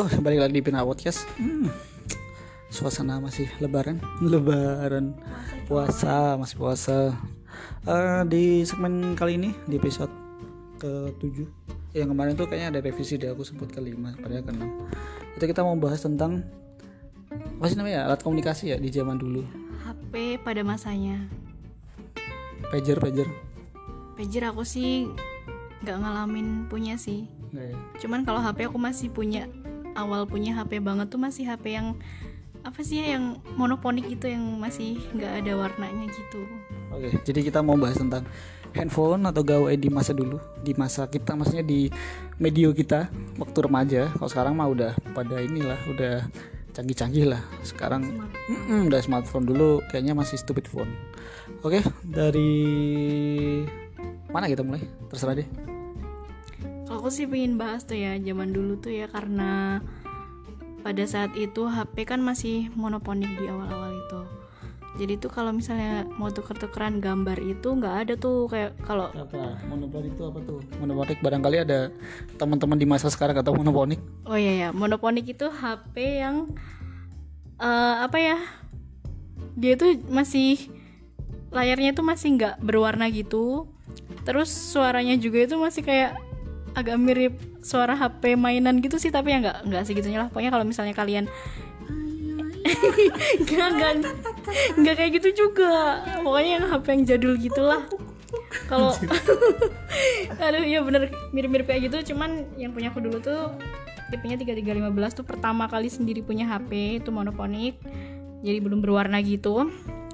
Oh, balik lagi di Pina Podcast. Hmm. Suasana masih lebaran, lebaran puasa, masih puasa. Eh, di segmen kali ini di episode ke-7 yang kemarin tuh kayaknya ada revisi deh aku sebut ke 5 pada ke 6 itu kita mau bahas tentang apa sih namanya alat komunikasi ya di zaman dulu HP pada masanya. pager pager Pager aku sih nggak ngalamin punya sih. Nggak ya? Cuman kalau HP aku masih punya awal punya HP banget tuh masih HP yang apa sih ya yang monoponik gitu yang masih nggak ada warnanya gitu. Oke, jadi kita mau bahas tentang handphone atau gawe di masa dulu, di masa kita maksudnya di medio kita waktu remaja. Kalau sekarang mah udah pada inilah, udah canggih-canggih lah. Sekarang mm-mm, udah smartphone dulu, kayaknya masih stupid phone. Oke, dari mana kita mulai? Terserah deh. Aku sih pengen bahas tuh ya zaman dulu tuh ya karena pada saat itu HP kan masih monoponik di awal-awal itu. Jadi tuh kalau misalnya mau tuker-tukeran gambar itu nggak ada tuh kayak kalau Apa? Monoponik itu apa tuh? Monoponik barangkali ada teman-teman di masa sekarang atau monoponik. Oh iya ya, monoponik itu HP yang eh, apa ya? Dia tuh masih layarnya tuh masih nggak berwarna gitu. Terus suaranya juga itu masih kayak agak mirip suara HP mainan gitu sih, tapi ya nggak nggak segitunya lah. Pokoknya kalau misalnya kalian nggak nggak kayak gitu juga. Pokoknya yang HP yang jadul gitulah. Kalau aduh ya bener mirip-mirip kayak gitu, cuman yang punya aku dulu tuh tipenya 3315 tuh pertama kali sendiri punya HP itu monoponik jadi belum berwarna gitu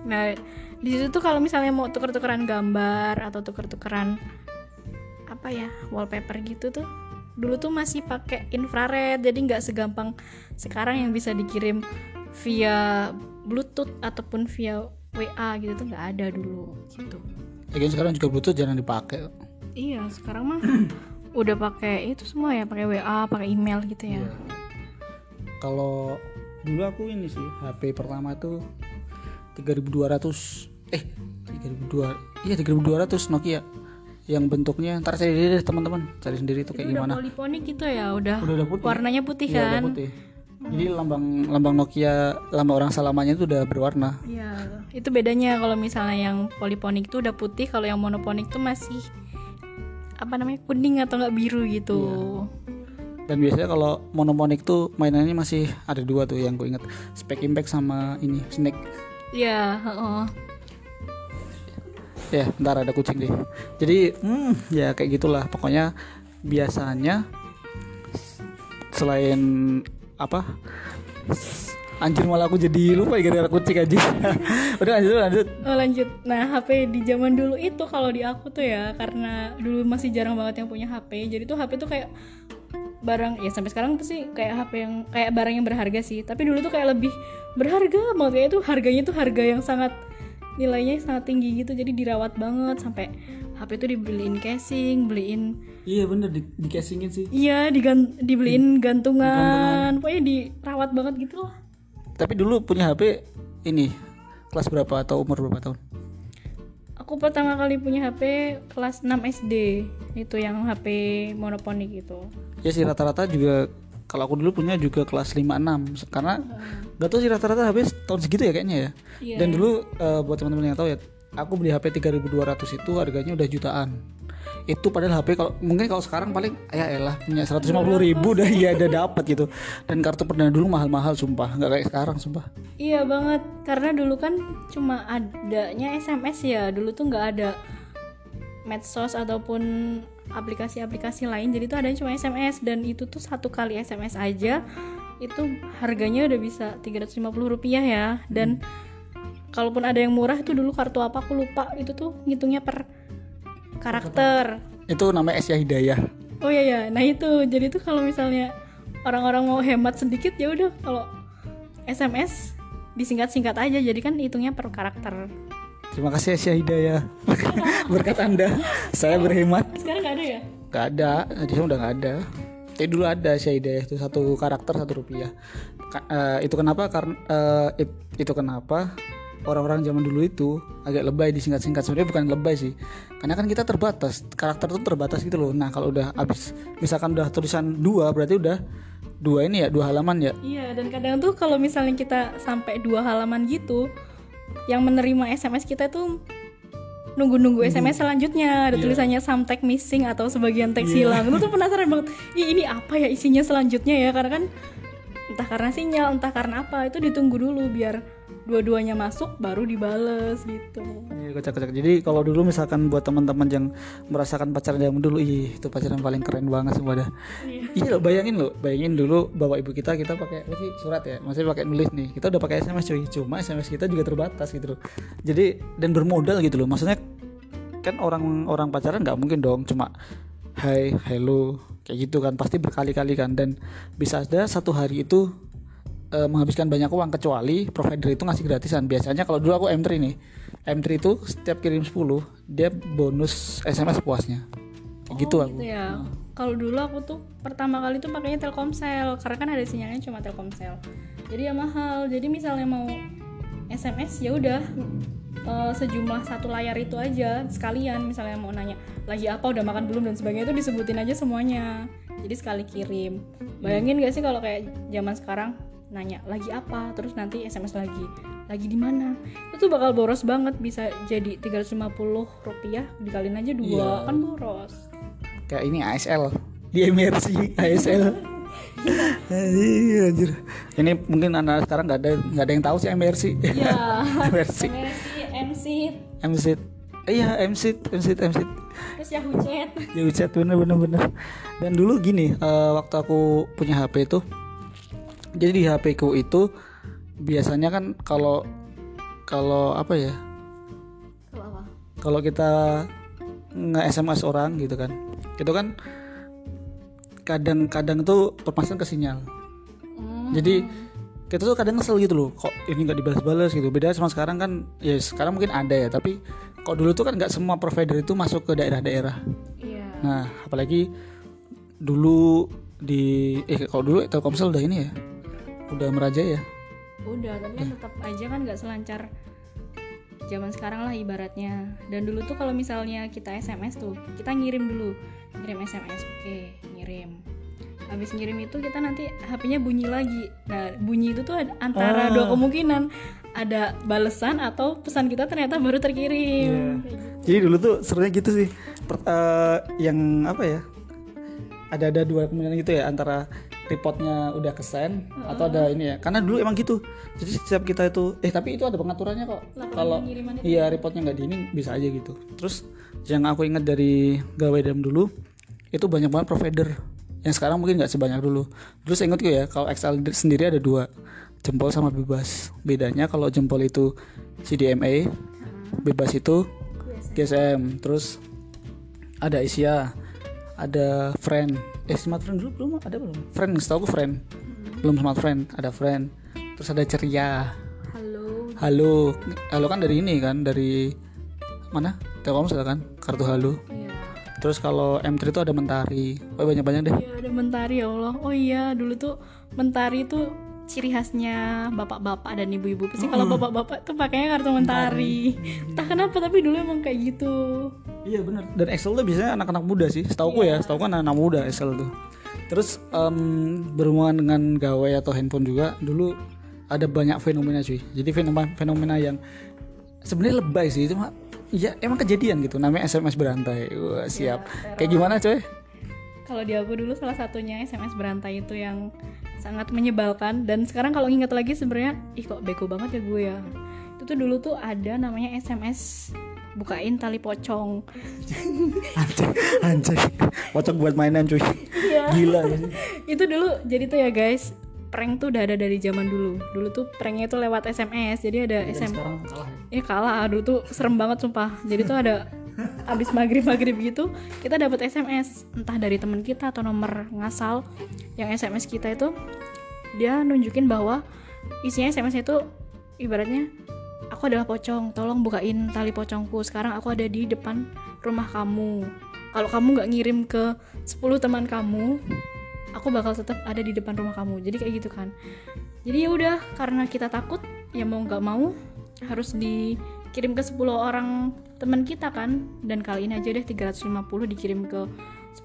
nah di situ tuh kalau misalnya mau tuker-tukeran gambar atau tuker-tukeran apa ya wallpaper gitu tuh. Dulu tuh masih pakai infrared jadi nggak segampang sekarang yang bisa dikirim via bluetooth ataupun via WA gitu tuh nggak ada dulu gitu. Lagian sekarang juga bluetooth jarang dipakai. iya sekarang mah udah pakai itu semua ya pakai WA pakai email gitu ya. Kalau dulu aku ini sih HP pertama tuh 3200 eh 3200 iya 3200 Nokia yang bentuknya ntar cari deh teman-teman. Cari sendiri itu kayak udah gimana. poliponik gitu ya udah, udah udah putih. warnanya putih Iya, udah kan? putih. Jadi lambang lambang Nokia lambang orang salamanya itu udah berwarna. Iya, itu bedanya kalau misalnya yang poliponik tuh udah putih, kalau yang monoponik tuh masih apa namanya kuning atau nggak biru gitu. dan biasanya kalau monoponik tuh mainannya masih ada dua tuh yang gue inget Spec Impact sama ini Snake. Iya, heeh. Ya ntar ada kucing deh jadi hmm, ya kayak gitulah pokoknya biasanya selain apa anjir malah aku jadi lupa ya gara-gara kucing aja udah lanjut lanjut Oh, lanjut. Nah, HP di zaman dulu itu kalau di aku tuh ya karena dulu masih jarang banget yang punya HP. Jadi tuh HP tuh kayak barang ya sampai sekarang tuh sih kayak HP yang kayak barang yang berharga sih. Tapi dulu tuh kayak lebih berharga banget itu harganya tuh harga yang sangat nilainya sangat tinggi gitu. Jadi dirawat banget sampai HP tuh dibeliin casing, beliin iya bener di, di casingin sih iya digan dibeliin gantungan. Pokoknya dirawat banget gitu lah. tapi dulu punya HP ini kelas berapa atau umur berapa tahun Aku pertama kali punya HP kelas 6 SD. Itu yang HP monoponik gitu. ya sih rata-rata juga kalau aku dulu punya juga kelas 5-6 karena gak tau sih rata-rata HP tahun segitu ya kayaknya ya Iya. dan dulu eh, buat teman-teman yang tahu ya aku beli HP 3200 itu harganya udah jutaan itu padahal HP kalau mungkin kalau sekarang paling ya elah punya 150 ribu udah ya udah dapat gitu dan kartu perdana dulu mahal-mahal sumpah nggak kayak sekarang sumpah Iya banget. Karena dulu kan cuma adanya SMS ya. Dulu tuh nggak ada medsos ataupun aplikasi-aplikasi lain. Jadi tuh adanya cuma SMS dan itu tuh satu kali SMS aja itu harganya udah bisa 350 rupiah ya. Dan kalaupun ada yang murah itu dulu kartu apa aku lupa. Itu tuh ngitungnya per karakter. itu namanya Asia Hidayah Oh iya ya, nah itu jadi tuh kalau misalnya orang-orang mau hemat sedikit ya udah kalau SMS disingkat-singkat aja jadi kan hitungnya per karakter. terima kasih Asia Hidayah berkat anda saya berhemat Sekarang nggak ada ya? Gak ada, di sana udah gak ada. Tapi dulu ada sih ide itu satu karakter satu rupiah. Ka- eh, itu kenapa? Karena eh, it- itu kenapa orang-orang zaman dulu itu agak lebay disingkat-singkat. Sebenarnya bukan lebay sih, karena kan kita terbatas karakter itu terbatas gitu loh. Nah kalau udah habis, misalkan udah tulisan dua berarti udah dua ini ya dua halaman ya iya dan kadang tuh kalau misalnya kita sampai dua halaman gitu yang menerima SMS kita tuh nunggu-nunggu SMS selanjutnya ada Iya. tulisannya some tag missing atau sebagian teks Iya. hilang itu tuh penasaran banget Ih, ini apa ya isinya selanjutnya ya karena kan entah karena sinyal entah karena apa itu ditunggu dulu biar dua-duanya masuk baru dibales gitu Iya kocak-kocak. Jadi kalau dulu misalkan buat teman-teman yang merasakan pacaran yang dulu, ih itu pacaran paling keren banget semua dah. Iya. Loh, bayangin loh, bayangin dulu bapak ibu kita kita pakai apa sih surat ya, masih pakai nulis nih. Kita udah pakai SMS cuy, cuma SMS kita juga terbatas gitu loh. Jadi dan bermodal gitu loh. Maksudnya kan orang-orang pacaran nggak mungkin dong cuma hai, hello kayak gitu kan, pasti berkali-kali kan dan bisa ada satu hari itu eh, menghabiskan banyak uang kecuali provider itu ngasih gratisan. Biasanya kalau dulu aku M3 nih. M3 itu setiap kirim 10 dia bonus SMS puasnya. Kayak gitu aku. gitu ya. Kalau dulu aku tuh pertama kali tuh pakainya Telkomsel karena kan ada sinyalnya cuma Telkomsel. Jadi ya mahal. Jadi misalnya mau SMS ya udah eh, sejumlah satu layar itu aja sekalian. Misalnya mau nanya lagi apa? Udah makan belum? Dan sebagainya itu disebutin aja semuanya. Jadi sekali kirim. Bayangin gak sih kalau kayak zaman sekarang nanya lagi apa terus nanti SMS lagi lagi di mana itu tuh bakal boros banget bisa jadi 350 rupiah dikaliin aja dua Iya. kan boros Kayak ini ASL di MRC ASL. Anjir, anjir. Ini mungkin anak sekarang nggak ada nggak ada yang tahu sih MRC. ya MRC. MRC, MC MC. Iya, MC, MC, MC. terus Yahoo Chat Ya chat bener bener bener. Dan dulu gini, eh, waktu aku punya HP itu, jadi di HP ku itu biasanya kan kalau kalau apa ya, kalau kita nge SMS orang gitu kan, itu kan kadang-kadang tuh permasalahan ke sinyal. Hmm, Jadi kita tuh kadang kesel gitu loh, kok ini nggak dibalas-balas gitu. Beda sama sekarang kan, ya sekarang mungkin ada ya, tapi kok dulu tuh kan nggak semua provider itu masuk ke daerah-daerah. iya Nah, apalagi dulu di eh kalau dulu Telkomsel udah ini ya. Udah merajai ya. udah tapi kan tetap aja kan nggak selancar zaman sekarang lah ibaratnya dan dulu tuh kalau misalnya kita SMS tuh kita ngirim dulu ngirim SMS oke ngirim habis ngirim itu kita nanti HP-nya bunyi lagi nah bunyi itu tuh antara Ah. dua kemungkinan ada balesan atau pesan kita ternyata baru terkirim Kayak gitu. Jadi dulu tuh serunya gitu sih. Per- eh, yang apa ya? Ada ada dua kemungkinan gitu ya antara reportnya udah kesen atau ada ini ya. Karena dulu emang gitu. Jadi setiap kita itu eh tapi itu ada pengaturannya kok. Kalau iya reportnya nggak di ini bisa aja gitu. Terus yang aku ingat dari gawe dam dulu itu banyak banget provider. Yang sekarang mungkin nggak sebanyak dulu. Dulu saya ingat ya kalau Excel sendiri ada dua jempol sama bebas. Bedanya kalau jempol itu CDMA, bebas itu GSM terus ada Asia ada friend. Eh smart friend dulu belum? Ada belum? Friend setahu aku friend. Belum smart friend ada friend. Terus ada ceria. Halo. Halo. Halo kan dari ini kan dari mana? Telkomsel kan? Kartu halo. Iya. Terus kalau M3 itu ada mentari. Oh banyak banyak deh. Iya ada mentari ya Allah. Oh iya dulu tuh mentari tuh ciri khasnya bapak-bapak dan ibu-ibu. Pasti kalau bapak-bapak tuh pakainya kartu mentari. Entah kenapa tapi dulu emang kayak gitu. Iya benar. Dan Excel tuh biasanya anak-anak muda sih. Setahu ya, setahu kan anak muda Excel tuh. Terus em, berhubungan dengan gawe atau handphone juga dulu ada banyak fenomena cuy. Jadi fenomena fenomena yang sebenarnya lebay sih cuma ya emang kejadian gitu namanya SMS berantai. Wah, siap. Kayak gimana coy? Kalau di aku dulu salah satunya SMS berantai itu yang sangat menyebalkan dan sekarang kalau ingat lagi sebenarnya ih kok beko banget ya gue ya. Itu tuh dulu tuh ada namanya SMS bukain tali pocong. Anjay, anjay. Pocong buat mainan cuy. Gila ya. itu dulu jadi tuh ya guys prank tuh udah ada dari zaman dulu dulu tuh pranknya tuh lewat SMS jadi ada SMS Sekarang kalah. ya. eh kalah dulu tuh serem banget sumpah jadi tuh ada abis maghrib maghrib gitu kita dapat SMS entah dari teman kita atau nomor ngasal yang SMS kita itu dia nunjukin bahwa isinya SMS itu ibaratnya aku adalah pocong tolong bukain tali pocongku. Sekarang aku ada di depan rumah kamu. Kalau kamu nggak ngirim ke 10 teman kamu aku bakal tetap ada di depan rumah kamu. Jadi kayak gitu kan. Jadi ya udah karena kita takut ya mau nggak mau harus dikirim ke 10 orang teman kita kan. Dan kali ini aja deh 350 dikirim ke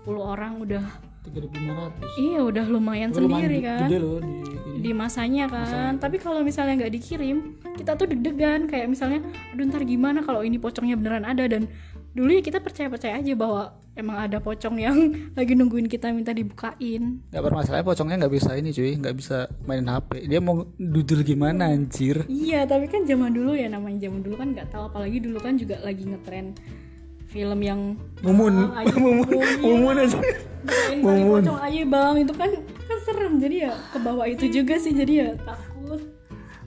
10 orang udah 3500 iya udah lumayan lumayan sendiri kan. gede loh di. Di masanya kan. Tapi kalau misalnya nggak dikirim kita tuh deg-degan. Kayak misalnya aduh ntar gimana kalau ini pocongnya beneran ada? Dan dulu ya kita percaya-percaya aja bahwa emang ada pocong yang lagi nungguin kita minta dibukain. Nggak bermasalah pocongnya nggak bisa ini cuy. Nggak bisa mainin HP dia mau dudul gimana anjir? Iya tapi kan zaman dulu ya namanya zaman dulu kan nggak tahu. Apalagi dulu kan juga lagi ngetren film yang mumun. Ayo, mumun. iya. mumun aja. Kali pocong aja bang itu kan kan serem. Jadi ya ke bawah itu juga sih jadi ya takut.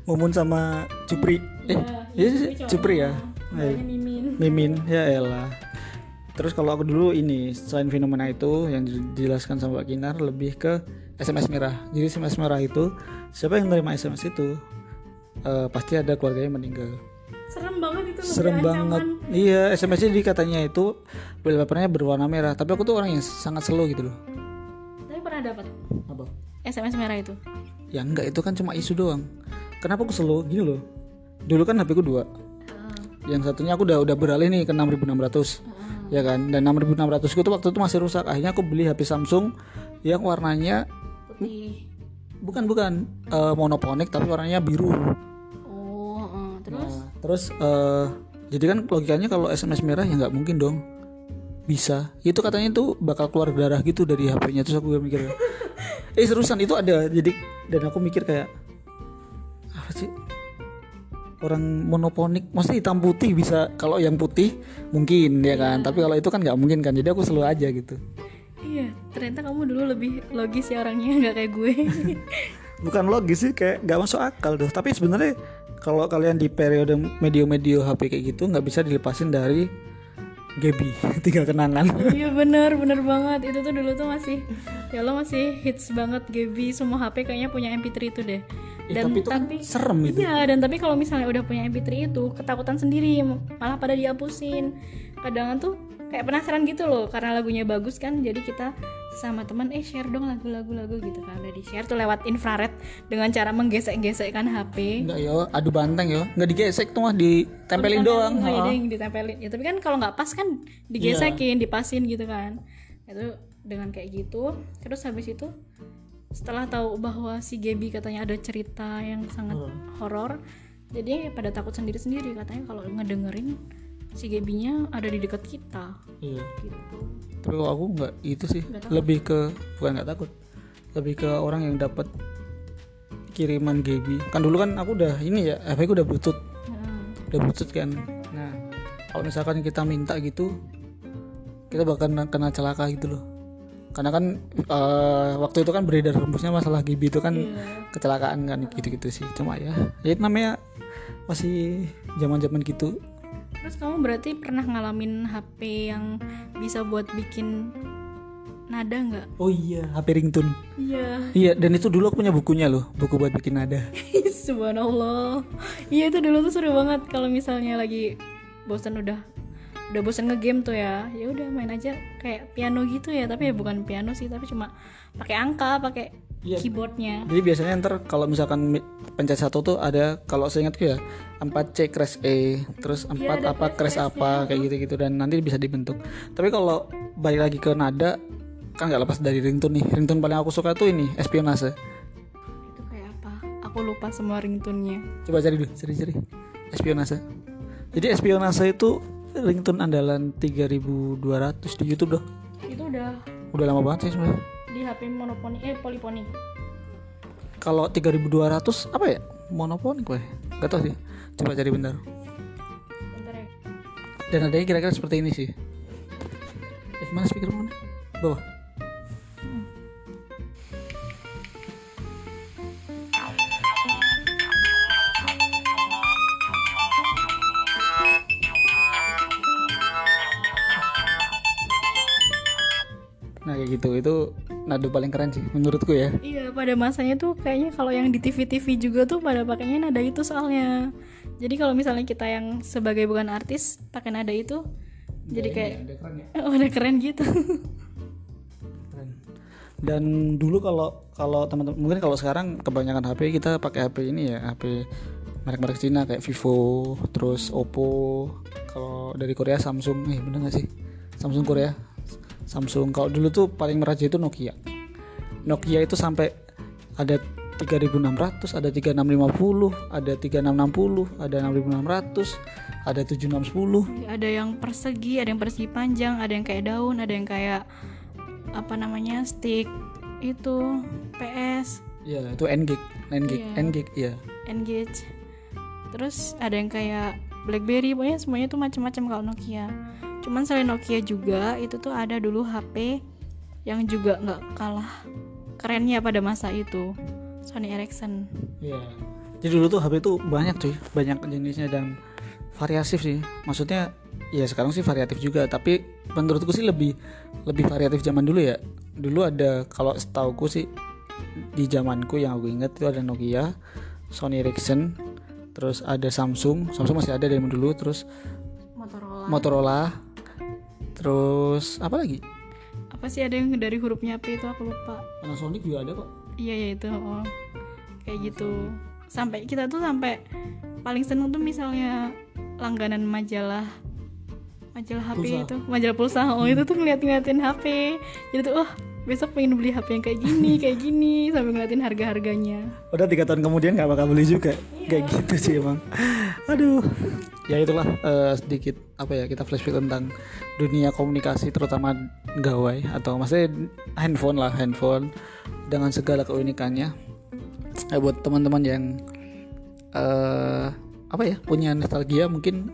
Mumun sama cupri eh iya sih cupri ya? Namanya mimin. Mimin ya elah. Terus kalau aku dulu ini selain fenomena itu yang dijelaskan sama Mbak Kinar lebih ke SMS merah. Jadi SMS merah itu siapa yang nerima SMS itu eh, pasti ada keluarganya meninggal. Serem banget itu serem banget iya SMS nya di katanya itu wallpapernya berwarna merah. Tapi aku tuh orang yang sangat slow gitu loh. Tapi pernah dapat apa? SMS merah itu? Ya enggak itu kan cuma isu doang. Kenapa aku slow? Gini loh. Dulu kan HP ku dua. Yang satunya aku udah udah beralih nih ke 6600 ya kan? Dan 6600 ku tuh waktu itu masih rusak. Akhirnya aku beli HP Samsung yang warnanya putih. Bukan bukan. Eh, monoponik tapi warnanya biru. Oh heeh. terus? Nah, terus eh, jadi kan logikanya kalau SMS merah ya nggak mungkin dong. Bisa. Itu katanya itu bakal keluar darah gitu dari HP-nya terus aku mikir eh seriusan itu ada jadi dan aku mikir kayak apa sih? Orang monoponik maksudnya hitam putih bisa kalau yang putih mungkin ya kan? Tapi kalau itu kan nggak mungkin kan? Jadi aku selalu aja gitu. Iya ternyata kamu dulu lebih logis ya orangnya nggak kayak gue. Bukan logis sih kayak nggak masuk akal tuh. Tapi sebenarnya kalau kalian di periode medio-medio HP kayak gitu nggak bisa dilepasin dari Gaby. Tiga kenangan. Iya bener bener banget. Itu tuh dulu tuh masih ya lo masih hits banget Gaby. Semua HP kayaknya punya MP3 itu deh. Eh, dan tapi itu kan serem itu. Iya, dan tapi kalau misalnya udah punya MP3 itu ketakutan sendiri, malah pada dihapusin. Kadang tuh kayak penasaran gitu loh karena lagunya bagus kan. Jadi kita sama teman eh share dong lagu-lagu lagu gitu kan. Udah di-share tuh lewat infrared dengan cara menggesek-gesekkan HP. Enggak yo, adu banteng yo. Enggak digesek tuh mah ditempelin doang. Oh, iya Ha. ding, ditempelin. Ya tapi kan kalau nggak pas kan digesekin, dipasin gitu kan. Itu dengan kayak gitu. Terus habis itu setelah tahu bahwa si Gaby katanya ada cerita yang sangat horor, jadi pada takut sendiri-sendiri katanya kalau ngedengerin si Gaby-nya ada di dekat kita Iya. gitu. Tapi kalau aku enggak itu sih. Nggak Lebih ke bukan nggak takut. Lebih ke orang yang dapat kiriman Gaby. Kan dulu kan aku udah ini ya, HP ku udah bluetooth. Hmm. Udah bluetooth kan. Nah, kalau misalkan kita minta gitu kita bakal kena- celaka gitu loh. Karena kan eh, waktu itu kan beredar rembusnya masalah Gaby itu kan Iya. kecelakaan kan gitu-gitu sih cuma ya ya namanya masih zaman-zaman gitu Terus kamu berarti pernah ngalamin HP yang bisa buat bikin nada nggak? oh iya HP ringtone Iya. iya dan itu dulu aku punya bukunya loh buku buat bikin nada Subhanallah. Iya itu dulu tuh seru banget kalau misalnya lagi bosan udah udah bosan ngegame tuh ya. Ya udah main aja kayak piano gitu ya, tapi ya bukan piano sih, tapi cuma pakai angka, pakai Iya. keyboardnya. jadi biasanya ntar kalau misalkan mi- pencet satu tuh ada kalau saya ingatku ya 4C crash E terus 4 Iya, ada apa crash apa kayak gitu-gitu dan nanti bisa dibentuk tapi kalau balik lagi ke nada kan nggak lepas dari ringtone nih ringtone paling aku suka tuh ini espionase Itu kayak apa? Aku lupa semua ringtone-nya. coba cari dulu cari-cari espionase jadi espionase itu ringtone andalan 3200 di YouTube doh Itu udah udah lama banget sih sebenarnya HP monoponi eh poliponi. kalau 3200 apa ya? Monoponik weh gak tau sih. Coba cari bentar. Bentar ya. dan adanya kira-kira seperti ini sih. Eh mana speaker mana? Bawah. Nah kayak gitu. Itu nado paling keren sih menurutku ya Iya, pada masanya tuh kayaknya kalau yang di TV-TV juga tuh pada pakainya nada itu soalnya. Jadi kalau misalnya kita yang sebagai bukan artis pakai nada itu jadi kayak udah keren ya oh, udah keren gitu. Keren. Dan dulu kalau kalau teman-teman mungkin kalau sekarang kebanyakan HP kita pakai HP ini ya HP merek-merek Cina kayak Vivo, terus Oppo. Kalau dari Korea Samsung, eh bener gak sih? Samsung Korea. Samsung. Kalau dulu tuh paling meraja itu Nokia. Nokia itu sampai ada 3600 ada 3650 ada 3660 ada 6600 ada 7610 ada yang persegi ada yang persegi panjang ada yang kayak daun ada yang kayak apa namanya stick itu PS ya itu N-Gig N-Gig Iya. N-Gig ya Engage terus ada yang kayak BlackBerry pokoknya semuanya tuh macam-macam kalau Nokia cuman selain Nokia juga itu tuh ada dulu HP yang juga nggak kalah kerennya pada masa itu Sony Ericsson Iya. Jadi dulu tuh HP tuh banyak cuy, banyak jenisnya dan variatif sih. Maksudnya ya sekarang sih variatif juga, tapi menurutku sih lebih lebih variatif zaman dulu ya. Dulu ada kalau setauku sih di zamanku yang aku ingat itu ada Nokia, Sony Ericsson, terus ada Samsung, Samsung masih ada dari dulu, terus Motorola. Motorola, terus apa lagi? apa sih ada yang dari hurufnya P itu? Aku lupa. Panasonic juga ada kok. iya ya itu oh. kayak gitu. Sampai kita tuh sampai paling seneng tuh misalnya langganan majalah majalah HP Pulsa. itu. Majalah pulsa. Oh itu tuh ngeliat-ngeliatin HP jadi tuh wah besok pengen beli HP yang kayak gini kayak gini sampai ngeliatin harga-harganya. Udah tiga tahun kemudian nggak bakal beli juga. Kayak gitu sih emang. Aduh, ya itulah eh, sedikit apa ya kita flashback tentang dunia komunikasi terutama gawai atau maksudnya handphone lah handphone dengan segala keunikannya. Eh, buat teman-teman yang eh apa ya punya nostalgia mungkin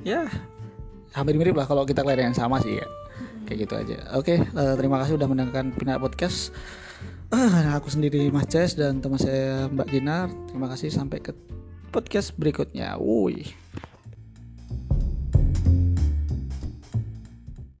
ya hampir mirip lah kalau kita kalian yang sama sih ya kayak gitu aja. Oke eh, terima kasih udah mendengarkan Pinar Podcast. Eh, aku sendiri Mas Ces dan teman saya Mbak Dinar terima kasih sampai ke podcast berikutnya. Wuih